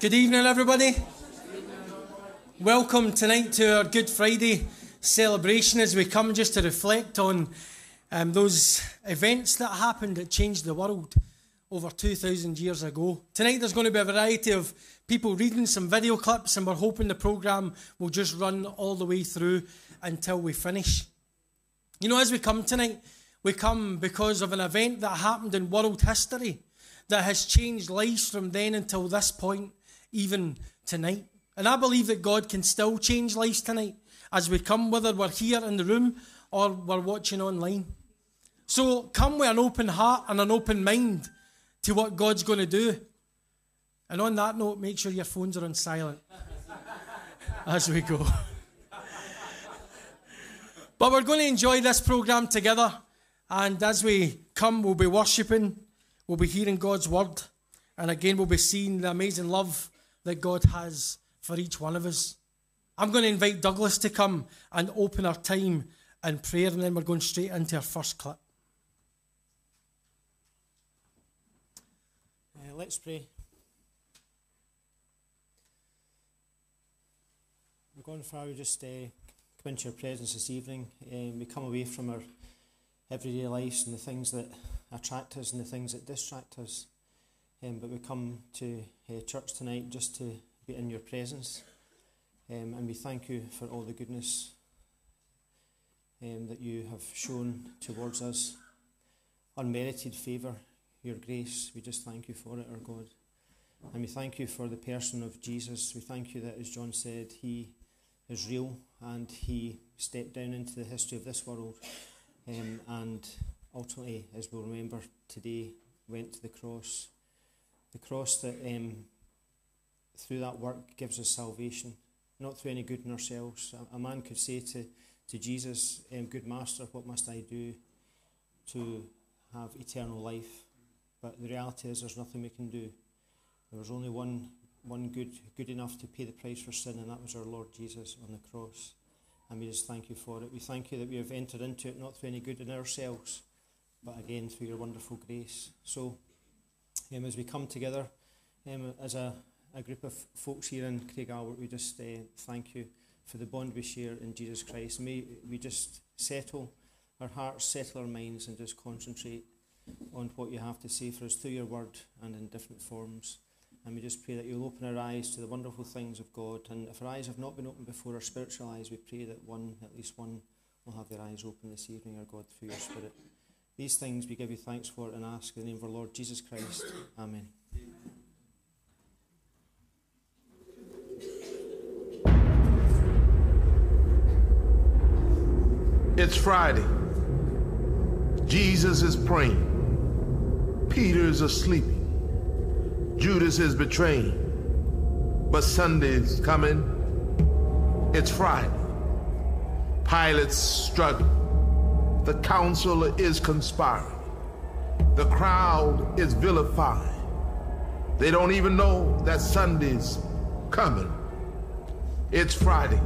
Good evening, everybody. Welcome tonight to our Good Friday celebration as we come just to reflect on um, those events that happened that changed the world over 2,000 years ago. Tonight there's going to be a variety of people reading some video clips, and we're hoping the programme will just run all the way through until we finish. You know, as we come tonight, we come because of an event that happened in world history that has changed lives from then until this point, even tonight. And I believe that God can still change lives tonight as we come, whether we're here in the room or we're watching online. So come with an open heart and an open mind to what God's going to do. And on that note, make sure your phones are on silent as we go. but we're going to enjoy this program together. And as we come, we'll be worshipping, we'll be hearing God's word. And again, we'll be seeing the amazing love that God has for each one of us. I'm going to invite Douglas to come and open our time in prayer, and then we're going straight into our first clip. Uh, let's pray. We're going, Father, we just uh, come into your presence this evening. Um, we come away from our everyday lives and the things that attract us and the things that distract us. Um, but we come to uh, church tonight just to be in your presence. Um, and we thank you for all the goodness um, that you have shown towards us. Unmerited favour, your grace, we just thank you for it, our God. And we thank you for the person of Jesus. We thank you that, as John said, he is real and he stepped down into the history of this world. Um, and ultimately, as we'll remember today, went to the cross. The cross that um, through that work gives us salvation, not through any good in ourselves. A, a man could say to, to Jesus, um, Good Master, what must I do to have eternal life? But the reality is, there's nothing we can do. There was only one, one good, good enough to pay the price for sin, and that was our Lord Jesus on the cross. And we just thank you for it. We thank you that we have entered into it not through any good in ourselves, but again through your wonderful grace. So, um, as we come together um, as a, a group of folks here in Craighalbert, we just uh, thank you for the bond we share in Jesus Christ. May we just settle our hearts, settle our minds, and just concentrate on what you have to say for us through your word and in different forms. And we just pray that you'll open our eyes to the wonderful things of God. And if our eyes have not been opened before, our spiritual eyes, we pray that one, at least one, will have their eyes open this evening, our God, through your Spirit. These things we give you thanks for and ask in the name of our Lord Jesus Christ. Amen. It's Friday. Jesus is praying. Peter's asleep. Judas is betraying. But Sunday's coming. It's Friday. Pilate's struggling. The council is conspiring. The crowd is vilifying. They don't even know that Sunday's coming. It's Friday.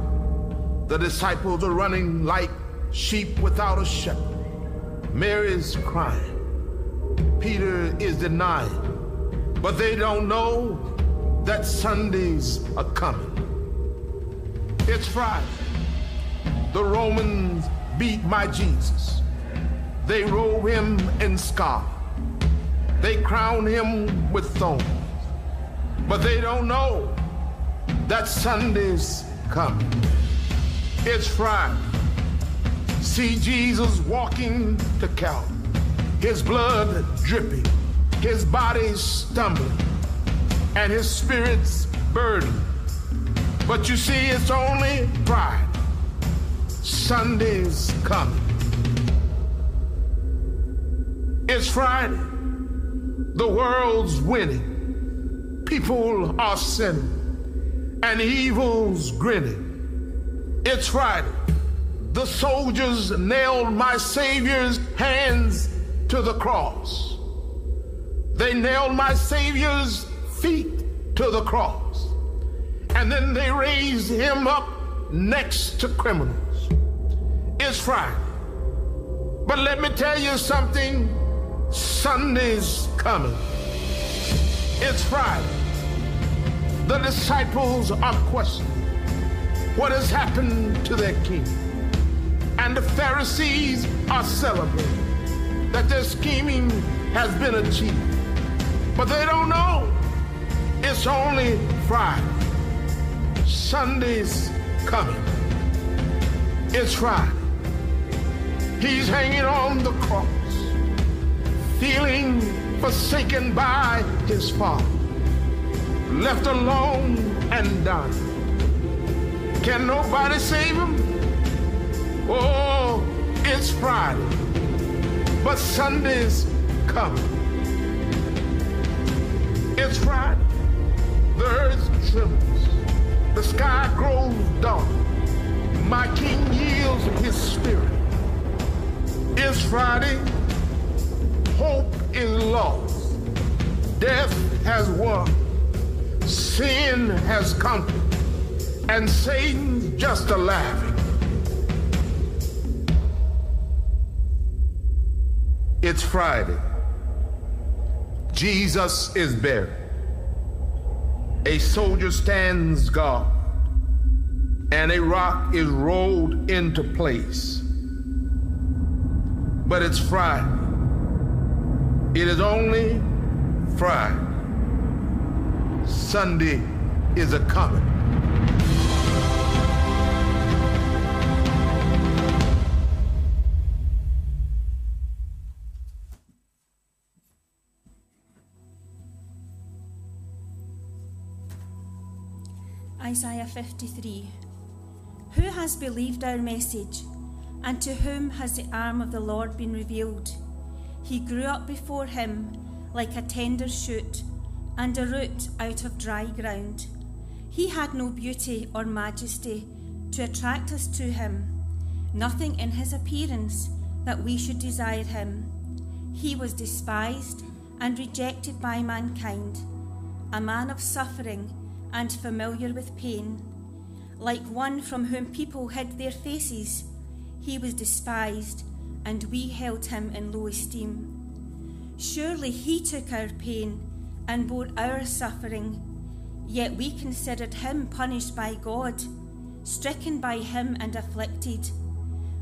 The disciples are running like sheep without a shepherd. Mary's crying. Peter is denying. But they don't know that Sundays are coming. It's Friday. The Romans beat my Jesus. They robe him in scarlet. They crown him with thorns. But they don't know that Sunday's coming. It's Friday. See Jesus walking to Calvary. His blood dripping, his body stumbling, and his spirit's burdened. But you see, it's only pride. Sunday's coming. It's Friday. The world's winning. People are sinning. And evil's grinning. It's Friday. The soldiers nailed my Savior's hands to the cross. They nailed my Savior's feet to the cross. And then they raised him up next to criminals. It's Friday. But let me tell you something Sunday's coming. It's Friday. the disciples are questioning what has happened to their king. And the Pharisees are celebrating that their scheming has been achieved. But they don't know it's only Friday. Sunday's coming. It's Friday. He's hanging on the cross, feeling forsaken by his father, left alone and done. Can nobody save him? Oh, it's Friday, but Sunday's coming. It's Friday. The earth trembles. The sky grows dark. My king yields his Friday. Hope is lost. Death has won. Sin has conquered. And Satan's just a laughing. It's Friday. Jesus is buried. A soldier stands guard, and a rock is rolled into place. But it's Friday. It is only Friday. Sunday is a coming. Isaiah 53 Who has believed our message, and to whom has the arm of the Lord been revealed? He grew up before him like a tender shoot, and a root out of dry ground. He had no beauty or majesty to attract us to him, nothing in his appearance that we should desire him. He was despised and rejected by mankind, a man of suffering and familiar with pain. Like one from whom people hid their faces, he was despised, and we held him in low esteem. Surely he took our pain and bore our suffering, yet we considered him punished by God, stricken by him and afflicted.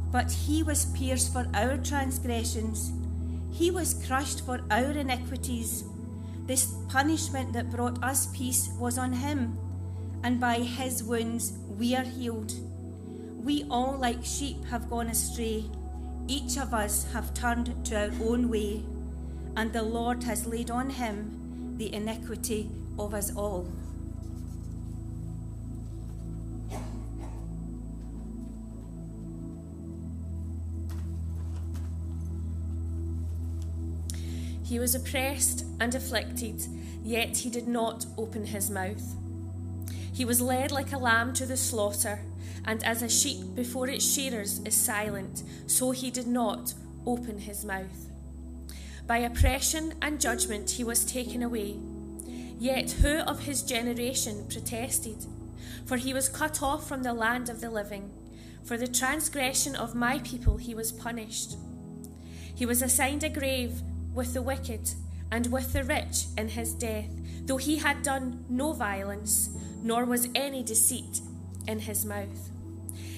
But he was pierced for our transgressions, he was crushed for our iniquities. This punishment that brought us peace was on him, and by his wounds we are healed. We all, like sheep, have gone astray. Each of us have turned to our own way, and the Lord has laid on him the iniquity of us all. He was oppressed and afflicted, yet he did not open his mouth. He was led like a lamb to the slaughter, and as a sheep before its shearers is silent, so he did not open his mouth. By oppression and judgment he was taken away. Yet who of his generation protested? For he was cut off from the land of the living. For the transgression of my people he was punished. He was assigned a grave with the wicked and with the rich in his death, though he had done no violence, nor was any deceit in his mouth.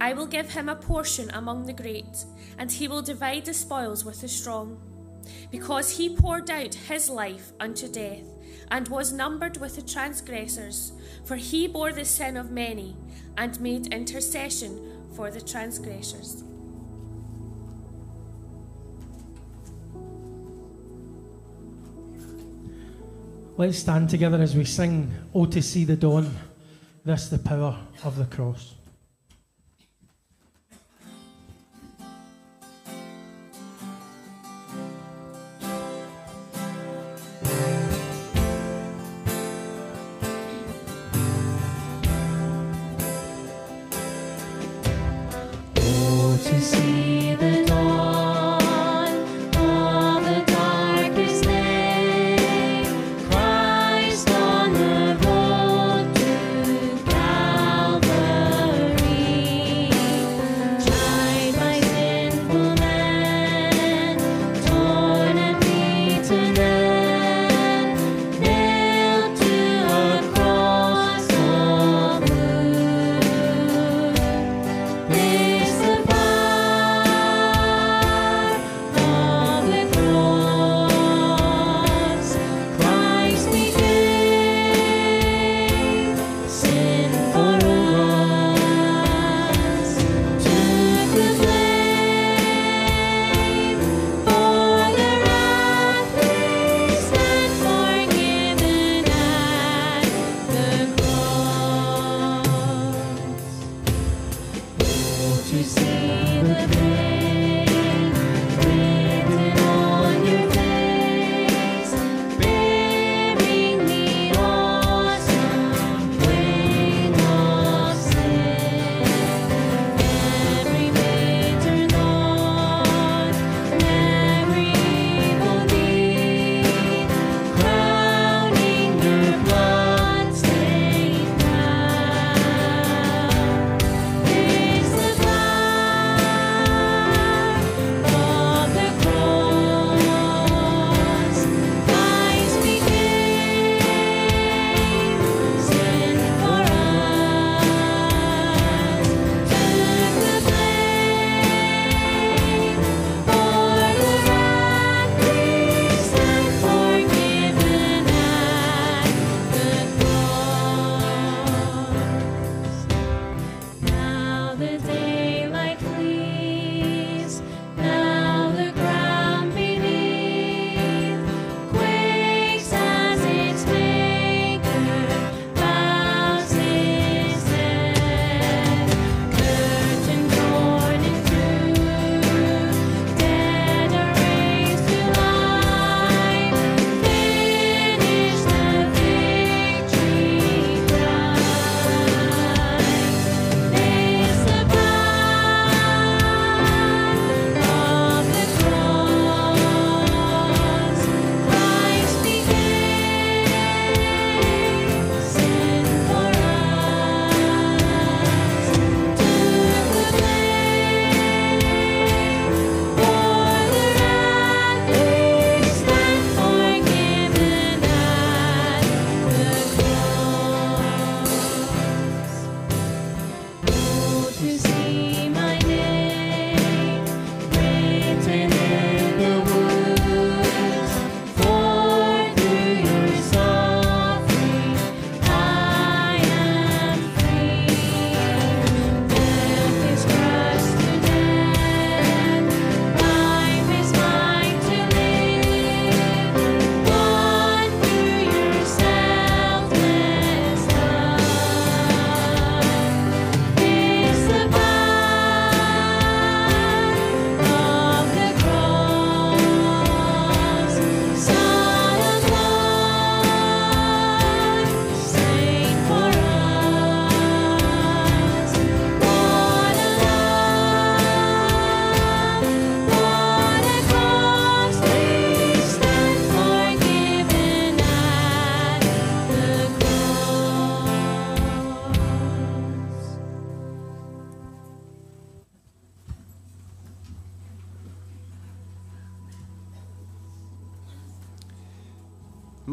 I will give him a portion among the great, and he will divide the spoils with the strong. Because he poured out his life unto death, and was numbered with the transgressors, for he bore the sin of many, and made intercession for the transgressors. Let's stand together as we sing, Oh, to see the dawn, this the power of the cross.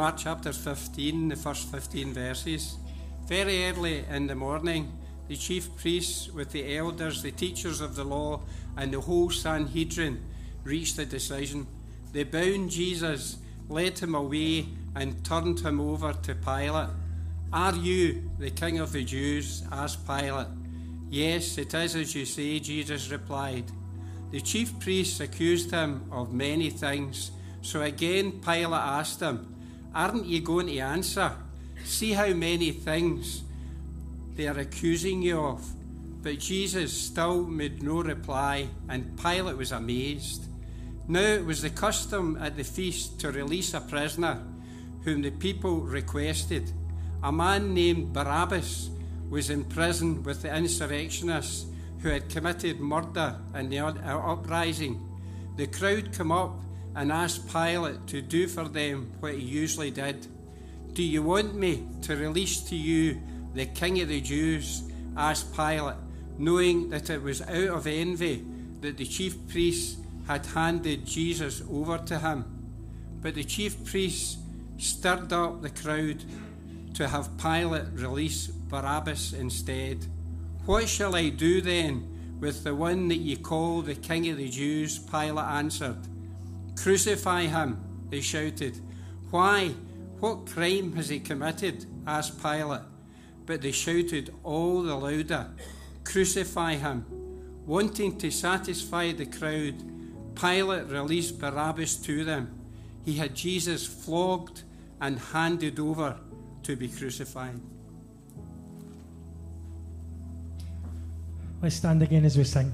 Mark chapter 15, the first 15 verses. Very early in the morning, the chief priests, with the elders, the teachers of the law, and the whole Sanhedrin, reached a decision. They bound Jesus, led him away, and turned him over to Pilate. Are you the king of the Jews? asked Pilate. Yes, it is as you say, Jesus replied. The chief priests accused him of many things. So again, Pilate asked him, Aren't you going to answer? See how many things they are accusing you of. But Jesus still made no reply, and Pilate was amazed. Now it was the custom at the feast to release a prisoner whom the people requested. A man named Barabbas was in prison with the insurrectionists who had committed murder in the uprising. The crowd came up and asked Pilate to do for them what he usually did. Do you want me to release to you the King of the Jews? asked Pilate, knowing that it was out of envy that the chief priests had handed Jesus over to him. But the chief priests stirred up the crowd to have Pilate release Barabbas instead. What shall I do then with the one that ye call the King of the Jews? Pilate answered. Crucify him, they shouted. Why? What crime has he committed? asked Pilate. But they shouted all the louder, Crucify him. Wanting to satisfy the crowd, Pilate released Barabbas to them. He had Jesus flogged and handed over to be crucified. Let's stand again as we sing.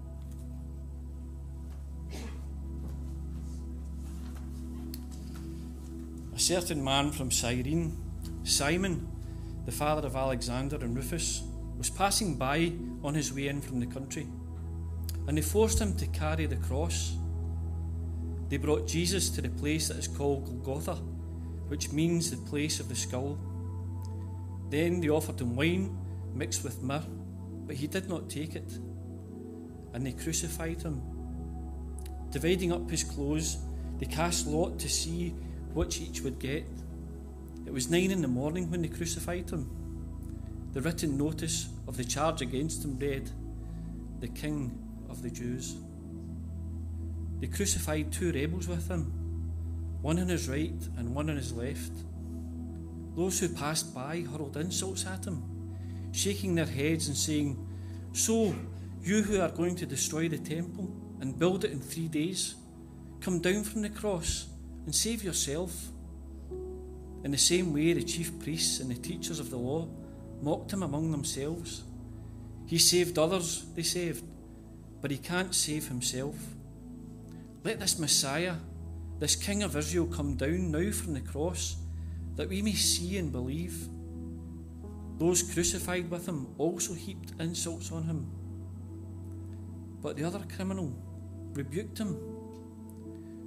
Certain man from Cyrene, Simon, the father of Alexander and Rufus, was passing by on his way in from the country, and they forced him to carry the cross. They brought Jesus to the place that is called Golgotha, which means the place of the skull. Then they offered him wine mixed with myrrh, but he did not take it. And they crucified him. Dividing up his clothes, they cast lot to see which each would get. It was nine in the morning when they crucified him. The written notice of the charge against him read, The King of the Jews. They crucified two rebels with him, one on his right and one on his left. Those who passed by hurled insults at him, shaking their heads and saying, So, you who are going to destroy the temple and build it in three days, come down from the cross and save yourself. In the same way, the chief priests and the teachers of the law mocked him among themselves. He saved others, they saved, but he can't save himself. Let this Messiah, this King of Israel, come down now from the cross, that we may see and believe. Those crucified with him also heaped insults on him. But the other criminal rebuked him.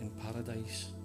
in paradise.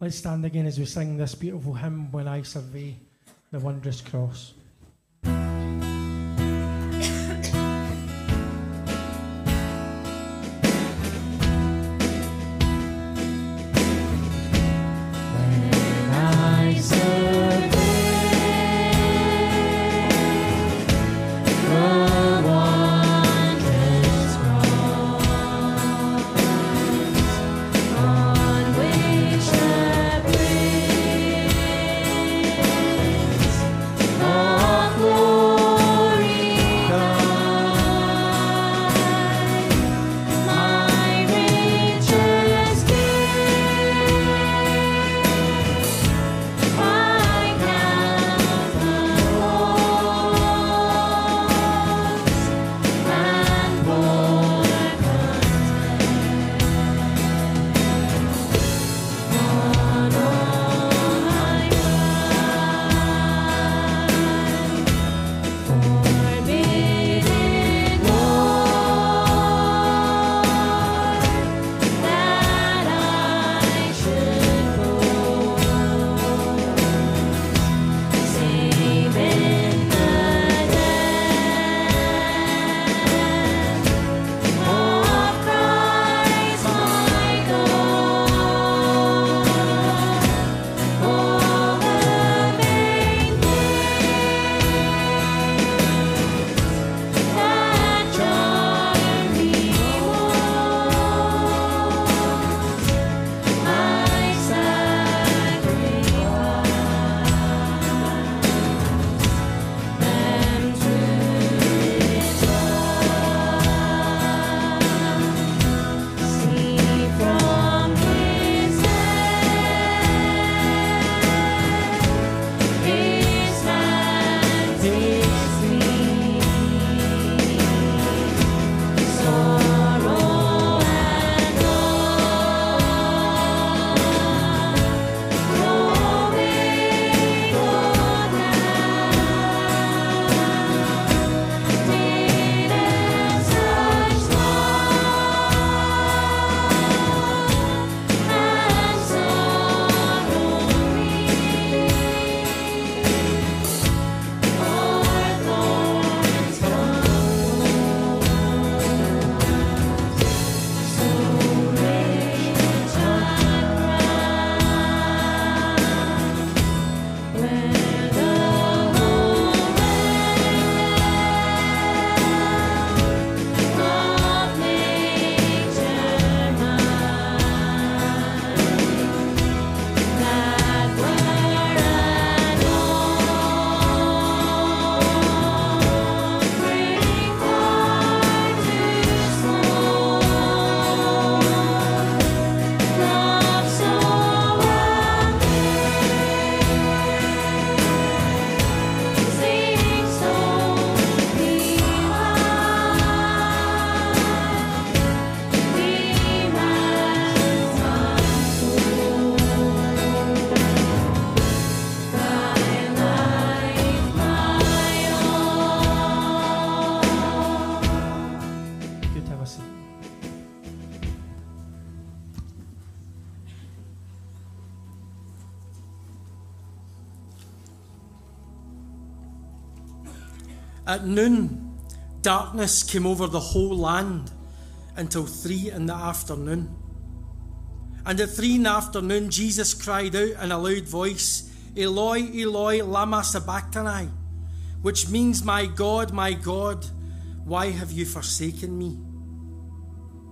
Let's stand again as we sing this beautiful hymn, When I Survey the Wondrous Cross. At noon, darkness came over the whole land until three in the afternoon. And at three in the afternoon, Jesus cried out in a loud voice, Eloi, Eloi, lama sabachthani, which means, My God, my God, why have you forsaken me?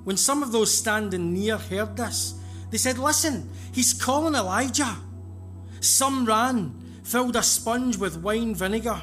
When some of those standing near heard this, they said, Listen, he's calling Elijah. Some ran, filled a sponge with wine vinegar,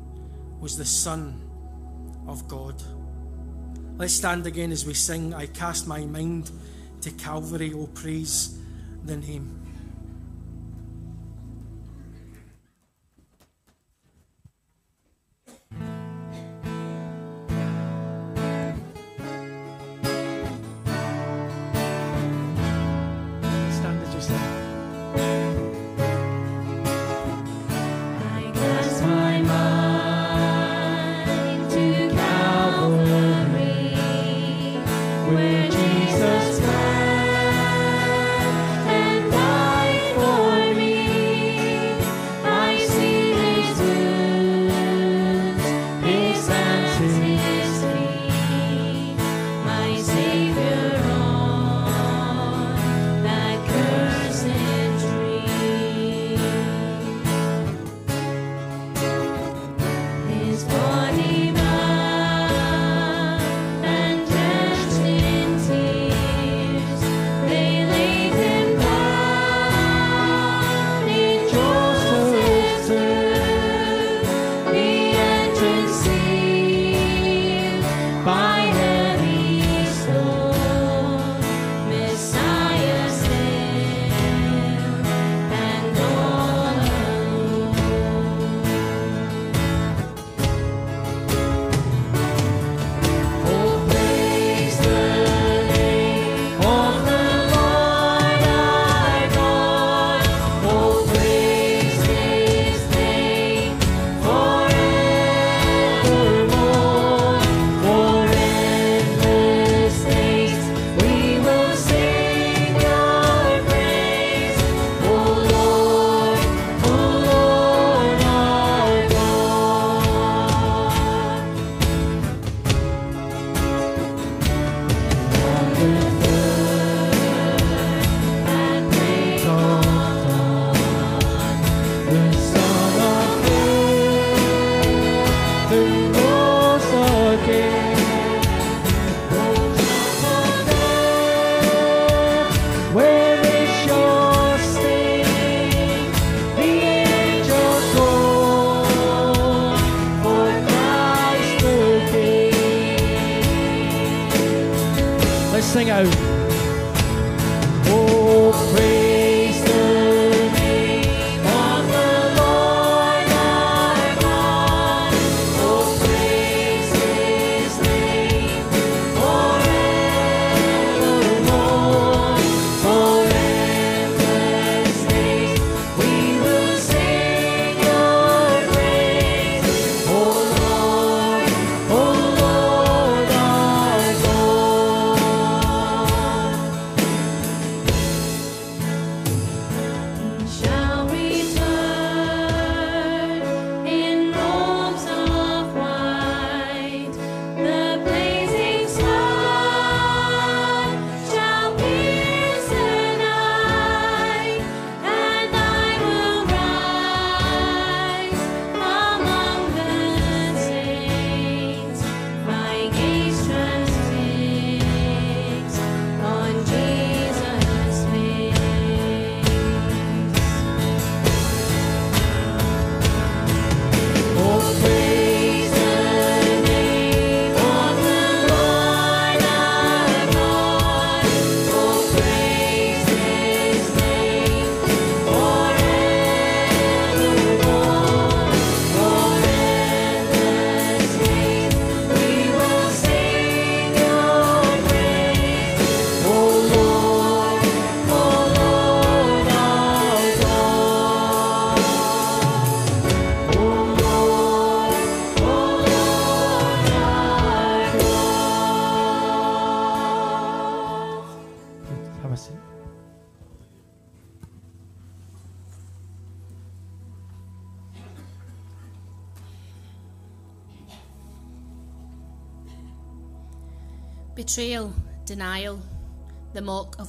was the Son of God. Let's stand again as we sing, I cast my mind to Calvary, oh praise the name.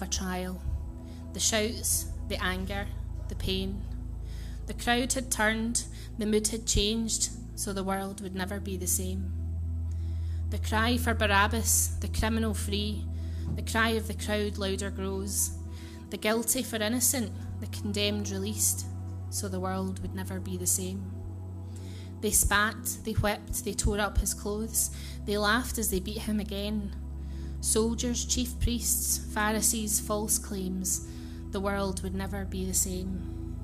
A trial, the shouts, the anger, the pain. The crowd had turned, the mood had changed, so the world would never be the same. The cry for Barabbas, the criminal free, the cry of the crowd louder grows. The guilty for innocent, the condemned released, so the world would never be the same. They spat, they whipped, they tore up his clothes, they laughed as they beat him again. Soldiers, chief priests, Pharisees, false claims, the world would never be the same.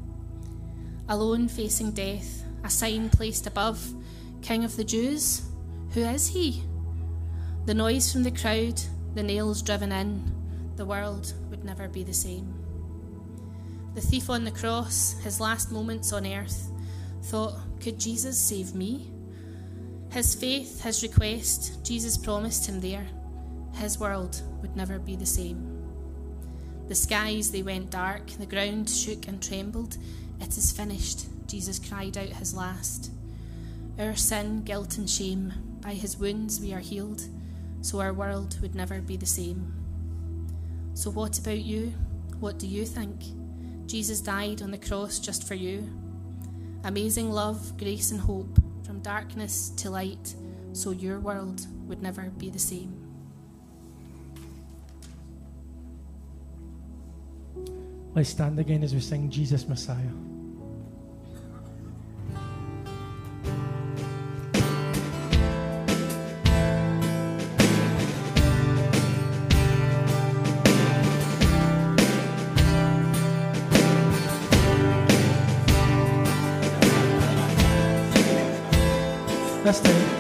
Alone facing death, a sign placed above, King of the Jews, who is he? The noise from the crowd, the nails driven in, the world would never be the same. The thief on the cross, his last moments on earth, thought, could Jesus save me? His faith, his request, Jesus promised him there, his world would never be the same. The skies they went dark, the ground shook and trembled. It is finished, Jesus cried out his last. Our sin, guilt, and shame, by his wounds we are healed, so our world would never be the same. So, what about you? What do you think? Jesus died on the cross just for you. Amazing love, grace, and hope, from darkness to light, so your world would never be the same. Let's stand again as we sing Jesus Messiah. This time.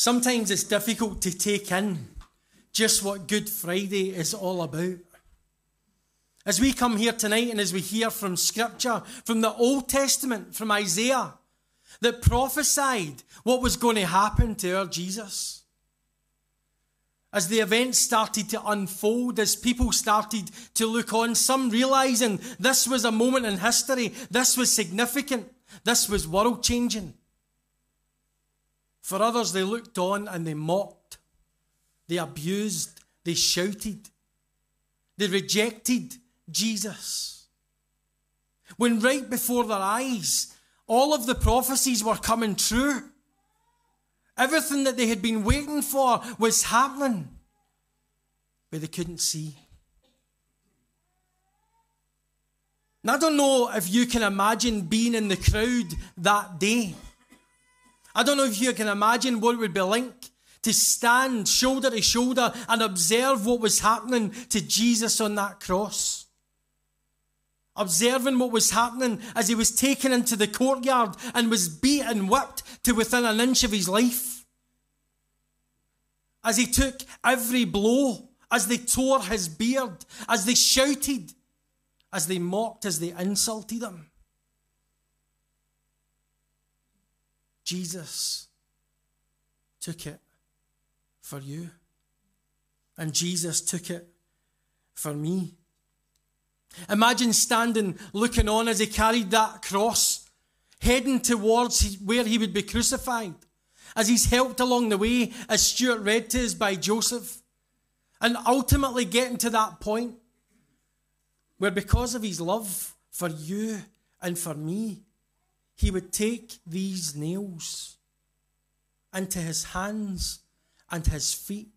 Sometimes it's difficult to take in just what Good Friday is all about. As we come here tonight and as we hear from Scripture, from the Old Testament, from Isaiah, that prophesied what was going to happen to our Jesus. As the events started to unfold, as people started to look on, some realizing this was a moment in history, this was significant, this was world changing. For others, they looked on and they mocked, they abused, they shouted, they rejected Jesus. When right before their eyes, all of the prophecies were coming true. Everything that they had been waiting for was happening, but they couldn't see. And I don't know if you can imagine being in the crowd that day. I don't know if you can imagine what it would be like to stand shoulder to shoulder and observe what was happening to Jesus on that cross. Observing what was happening as he was taken into the courtyard and was beat and whipped to within an inch of his life. As he took every blow, as they tore his beard, as they shouted, as they mocked, as they insulted him. Jesus took it for you. And Jesus took it for me. Imagine standing looking on as he carried that cross, heading towards where he would be crucified, as he's helped along the way, as Stuart read to us by Joseph, and ultimately getting to that point where, because of his love for you and for me, he would take these nails into his hands and his feet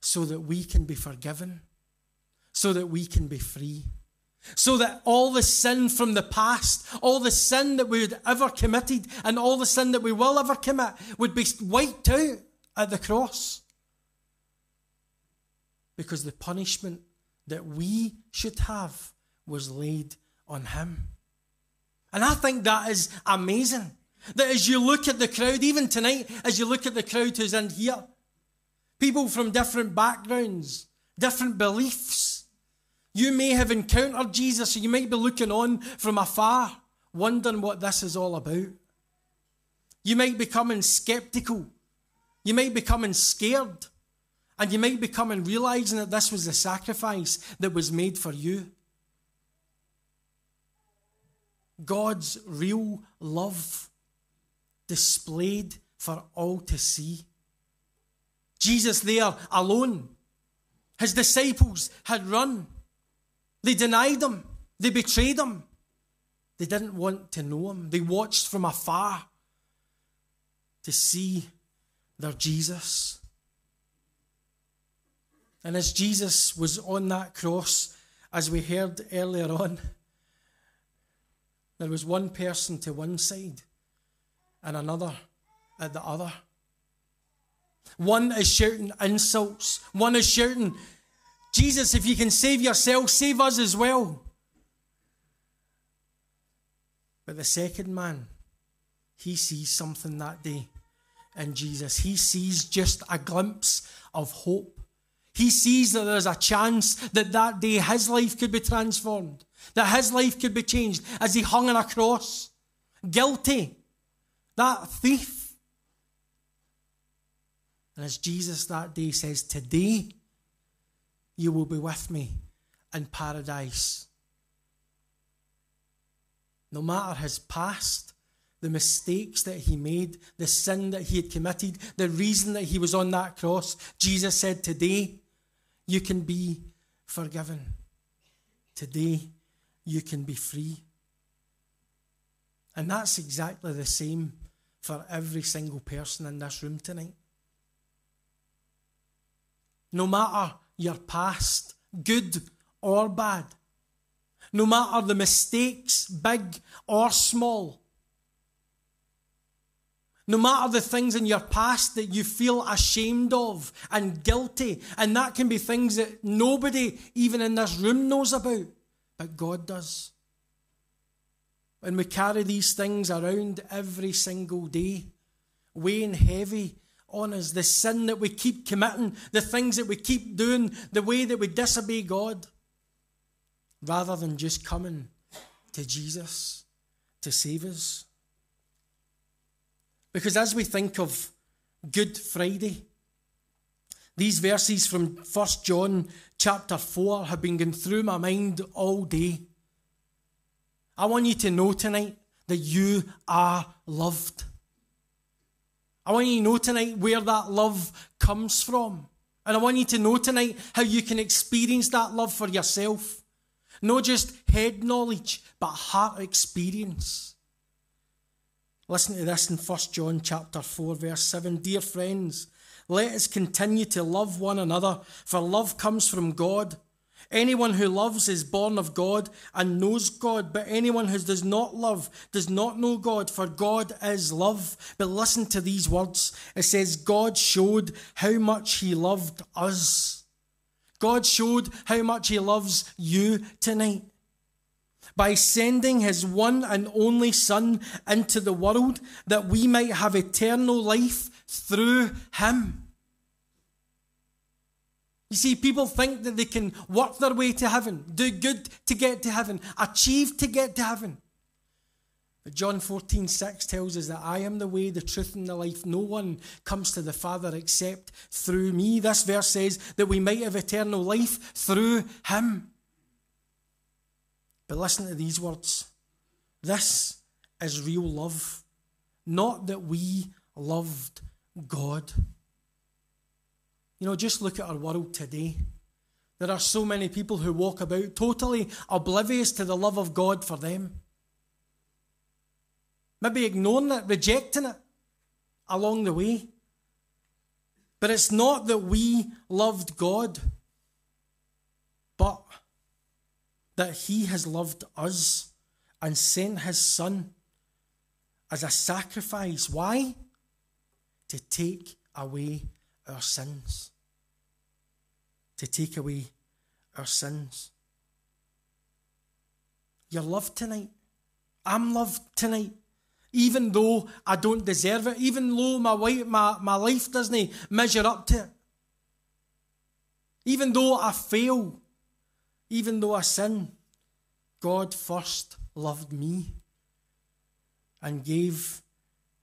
so that we can be forgiven, so that we can be free, so that all the sin from the past, all the sin that we had ever committed, and all the sin that we will ever commit would be wiped out at the cross. Because the punishment that we should have was laid on him. And I think that is amazing. That as you look at the crowd, even tonight, as you look at the crowd who's in here, people from different backgrounds, different beliefs, you may have encountered Jesus, or you might be looking on from afar, wondering what this is all about. You might be becoming skeptical. You might be becoming scared. And you might be becoming realizing that this was the sacrifice that was made for you. God's real love displayed for all to see. Jesus there alone. His disciples had run. They denied him. They betrayed him. They didn't want to know him. They watched from afar to see their Jesus. And as Jesus was on that cross, as we heard earlier on, there was one person to one side and another at the other. One is shouting insults, one is shouting, Jesus, if you can save yourself, save us as well. But the second man, he sees something that day in Jesus. He sees just a glimpse of hope. He sees that there's a chance that that day his life could be transformed that his life could be changed as he hung on a cross, guilty, that thief. And as Jesus that day says, Today you will be with me in paradise. No matter his past, the mistakes that he made, the sin that he had committed, the reason that he was on that cross, Jesus said, Today you can be forgiven. Today you can be free. And that's exactly the same for every single person in this room tonight. No matter your past, good or bad, no matter the mistakes, big or small, no matter the things in your past that you feel ashamed of and guilty, and that can be things that nobody, even in this room, knows about but God does. And we carry these things around every single day, weighing heavy on us, the sin that we keep committing, the things that we keep doing, the way that we disobey God, rather than just coming to Jesus to save us. Because as we think of Good Friday, these verses from 1 John chapter 4 have been going through my mind all day. I want you to know tonight that you are loved. I want you to know tonight where that love comes from. And I want you to know tonight how you can experience that love for yourself. Not just head knowledge, but heart experience. Listen to this in 1 John chapter 4 verse 7. Dear friends, let us continue to love one another, for love comes from God. Anyone who loves is born of God and knows God, but anyone who does not love does not know God, for God is love. But listen to these words. It says, God showed how much He loved us. God showed how much He loves you tonight by sending His one and only Son into the world that we might have eternal life through Him. You see, people think that they can work their way to heaven, do good to get to heaven, achieve to get to heaven. But John 14, 6 tells us that I am the way, the truth, and the life. No one comes to the Father except through me. This verse says that we might have eternal life through Him. But listen to these words this is real love, not that we loved God. You know, just look at our world today. There are so many people who walk about totally oblivious to the love of God for them. Maybe ignoring it, rejecting it along the way. But it's not that we loved God, but that He has loved us and sent His Son as a sacrifice. Why? To take away our sins. To take away our sins. You're loved tonight. I'm loved tonight. Even though I don't deserve it, even though my, wife, my, my life doesn't measure up to it. Even though I fail, even though I sin, God first loved me and gave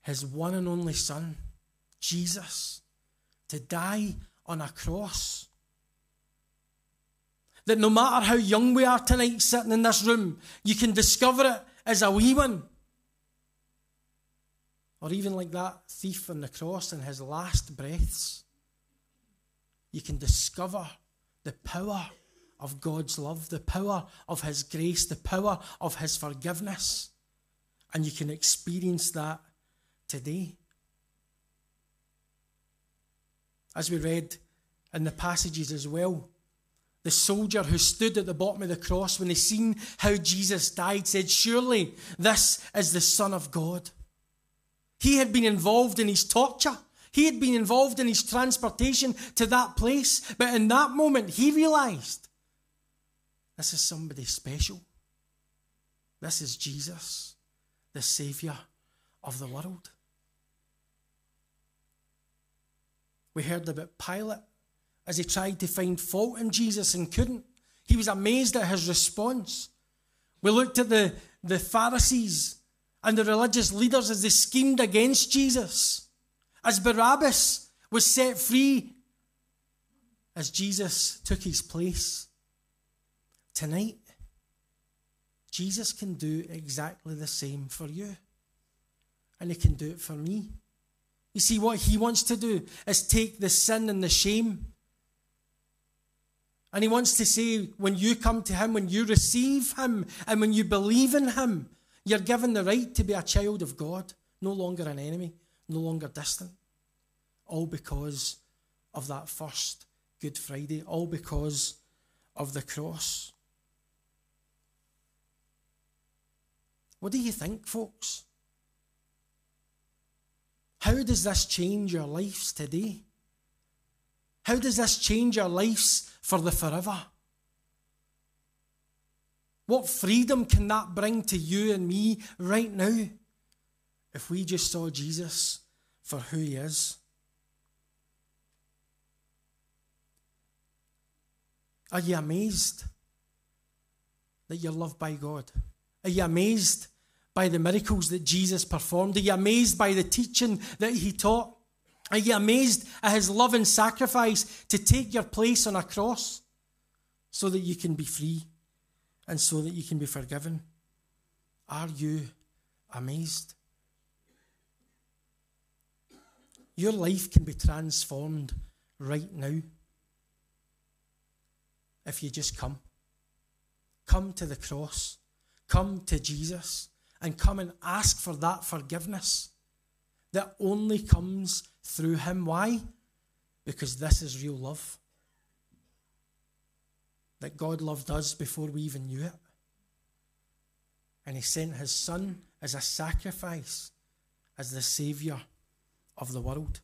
his one and only Son, Jesus, to die on a cross. That no matter how young we are tonight sitting in this room, you can discover it as a wee one. Or even like that thief on the cross in his last breaths. You can discover the power of God's love, the power of His grace, the power of His forgiveness. And you can experience that today. As we read in the passages as well, the soldier who stood at the bottom of the cross when he seen how Jesus died said, Surely this is the Son of God. He had been involved in his torture. He had been involved in his transportation to that place. But in that moment, he realized this is somebody special. This is Jesus, the Saviour of the world. We heard about Pilate as he tried to find fault in Jesus and couldn't. He was amazed at his response. We looked at the, the Pharisees and the religious leaders as they schemed against Jesus. As Barabbas was set free, as Jesus took his place. Tonight, Jesus can do exactly the same for you. And he can do it for me. You see, what he wants to do is take the sin and the shame. And he wants to say, when you come to him, when you receive him, and when you believe in him, you're given the right to be a child of God, no longer an enemy, no longer distant. All because of that first Good Friday, all because of the cross. What do you think, folks? How does this change our lives today? How does this change our lives for the forever? What freedom can that bring to you and me right now if we just saw Jesus for who he is? Are you amazed that you're loved by God? Are you amazed by the miracles that Jesus performed? Are you amazed by the teaching that he taught? Are you amazed at his love and sacrifice to take your place on a cross so that you can be free and so that you can be forgiven? Are you amazed? Your life can be transformed right now if you just come. Come to the cross, come to Jesus, and come and ask for that forgiveness that only comes through Him. Why? Because this is real love. That God loved us before we even knew it. And He sent His Son as a sacrifice, as the Saviour of the world.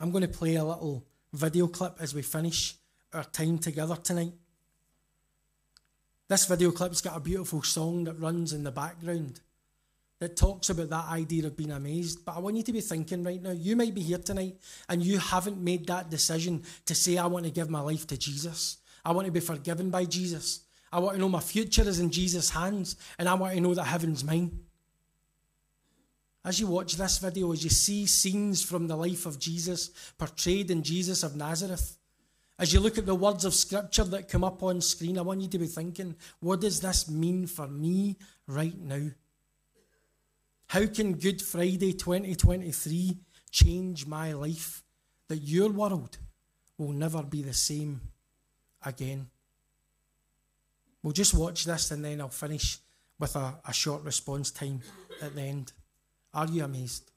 I'm going to play a little video clip as we finish our time together tonight. This video clip's got a beautiful song that runs in the background that talks about that idea of being amazed. But I want you to be thinking right now, you might be here tonight and you haven't made that decision to say, I want to give my life to Jesus. I want to be forgiven by Jesus. I want to know my future is in Jesus' hands and I want to know that heaven's mine. As you watch this video, as you see scenes from the life of Jesus portrayed in Jesus of Nazareth, as you look at the words of scripture that come up on screen, I want you to be thinking, what does this mean for me right now? How can Good Friday 2023 change my life that your world will never be the same again? We'll just watch this and then I'll finish with a, a short response time at the end. Are you amazed?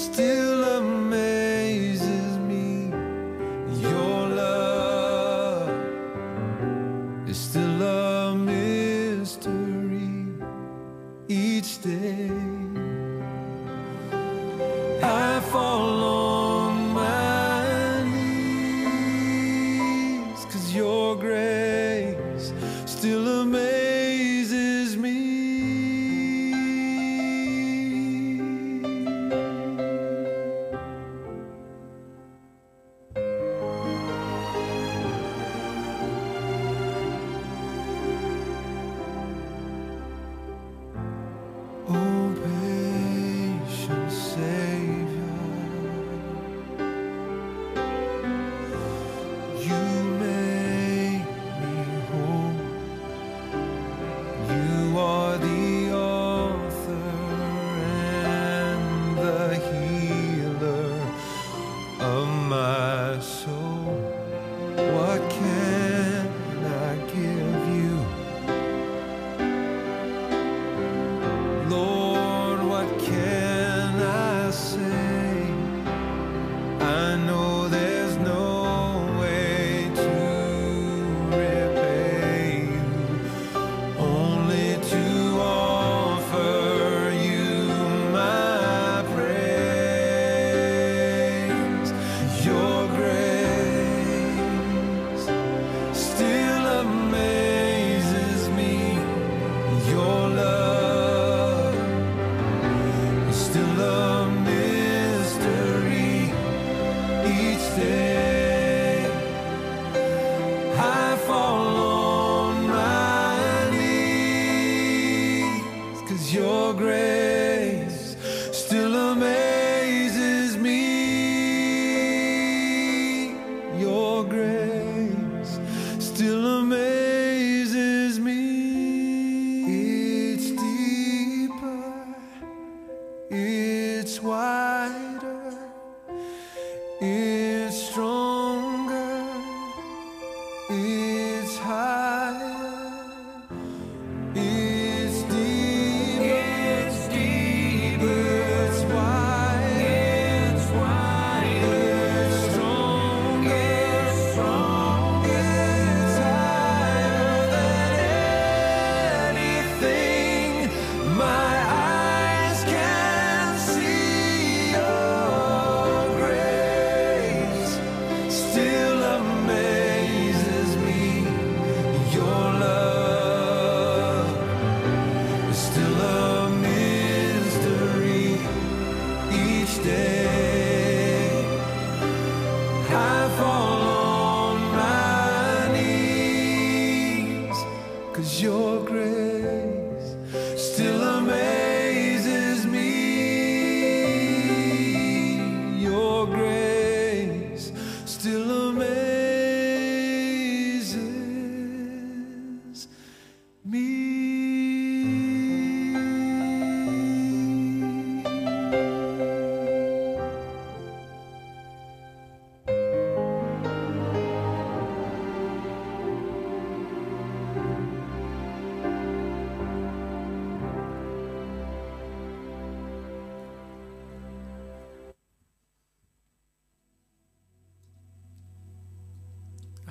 Still still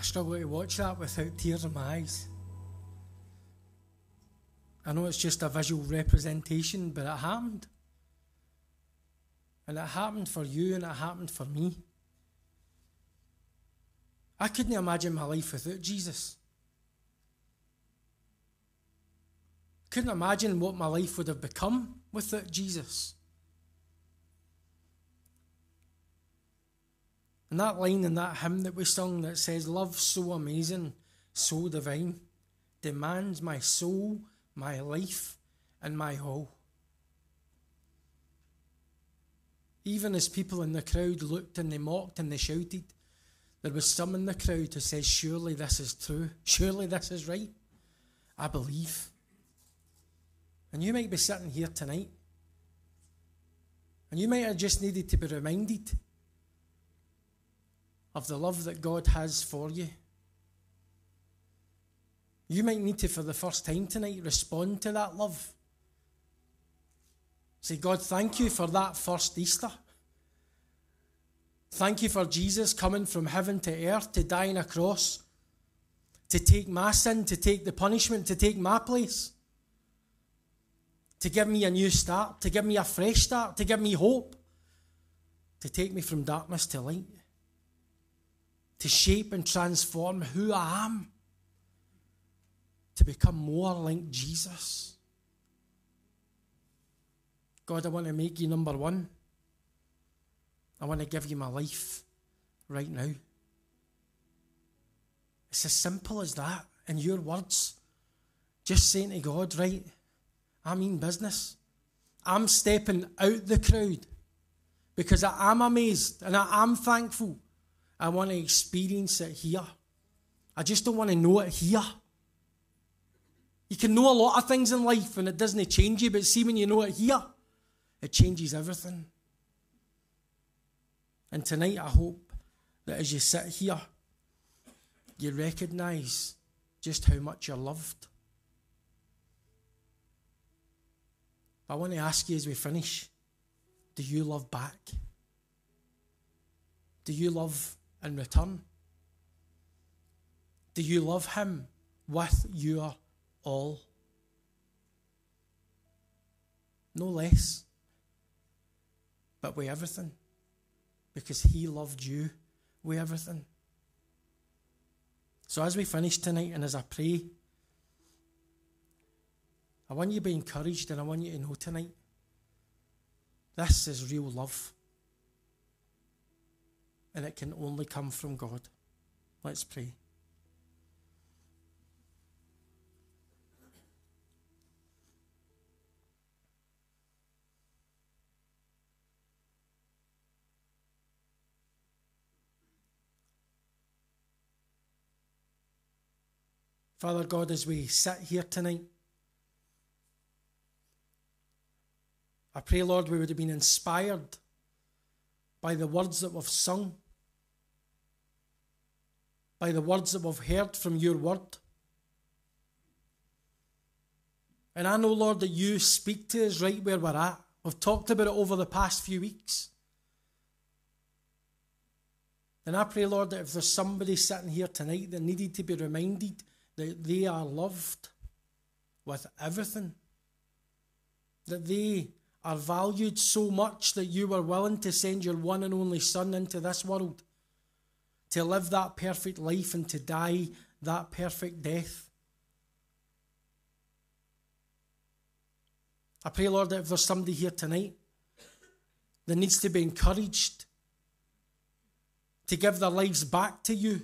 struggle to watch that without tears in my eyes. I know it's just a visual representation, but it happened. And it happened for you and it happened for me. I couldn't imagine my life without Jesus. Couldn't imagine what my life would have become without Jesus. And that line in that hymn that we sung that says, Love so amazing, so divine, demands my soul, my life, and my all. Even as people in the crowd looked and they mocked and they shouted, there was some in the crowd who said, Surely this is true. Surely this is right. I believe. And you might be sitting here tonight, and you might have just needed to be reminded of the love that God has for you. You might need to, for the first time tonight, respond to that love. Say, God, thank you for that first Easter. Thank you for Jesus coming from heaven to earth to die on a cross, to take my sin, to take the punishment, to take my place, to give me a new start, to give me a fresh start, to give me hope, to take me from darkness to light to shape and transform who I am, to become more like Jesus. God, I want to make you number one. I want to give you my life right now. It's as simple as that in your words. Just saying to God, right, I mean business. I'm stepping out the crowd because I am amazed and I am thankful. I want to experience it here. I just don't want to know it here. You can know a lot of things in life and it doesn't change you, but see when you know it here, it changes everything. And tonight, I hope that as you sit here, you recognize just how much you're loved. I want to ask you as we finish do you love back? Do you love in return? Do you love Him with your all? No less, but with everything, because He loved you with everything. So, as we finish tonight and as I pray, I want you to be encouraged and I want you to know tonight this is real love and it can only come from God. Let's pray. Father God, as we sit here tonight, I pray, Lord, we would have been inspired by the words that we've sung, by the words that we've heard from your word. And I know, Lord, that you speak to us right where we're at. We've talked about it over the past few weeks. And I pray, Lord, that if there's somebody sitting here tonight that needed to be reminded that they are loved with everything, that they are valued so much that you were willing to send your one and only Son into this world to live that perfect life and to die that perfect death. I pray, Lord, that if there's somebody here tonight that needs to be encouraged to give their lives back to you,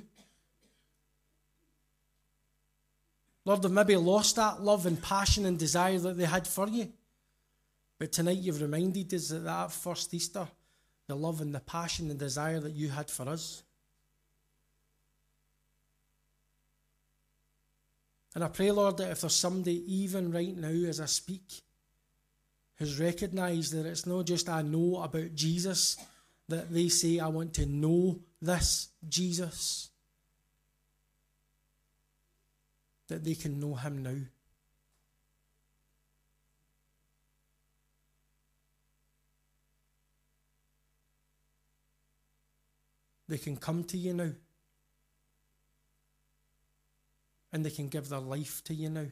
Lord, they've maybe lost that love and passion and desire that they had for you. But tonight you've reminded us that that first Easter, the love and the passion and desire that you had for us. And I pray, Lord, that if there's somebody even right now as I speak who's recognised that it's not just I know about Jesus, that they say, I want to know this Jesus, that they can know him now. They can come to you now. And they can give their life to you now.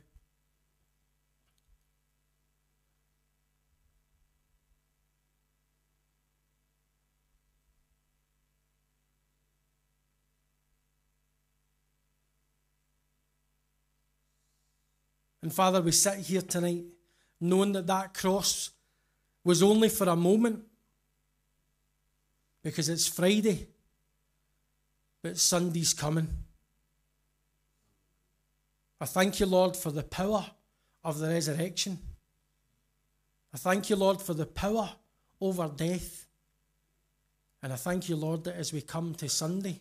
And Father, we sit here tonight knowing that that cross was only for a moment because it's Friday, but Sunday's coming. I thank you, Lord, for the power of the resurrection. I thank you, Lord, for the power over death. And I thank you, Lord, that as we come to Sunday,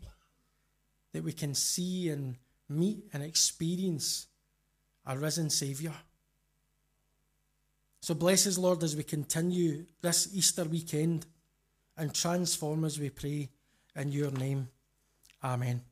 that we can see and meet and experience a risen Saviour. So bless us, Lord, as we continue this Easter weekend and transform as we pray in your name. Amen.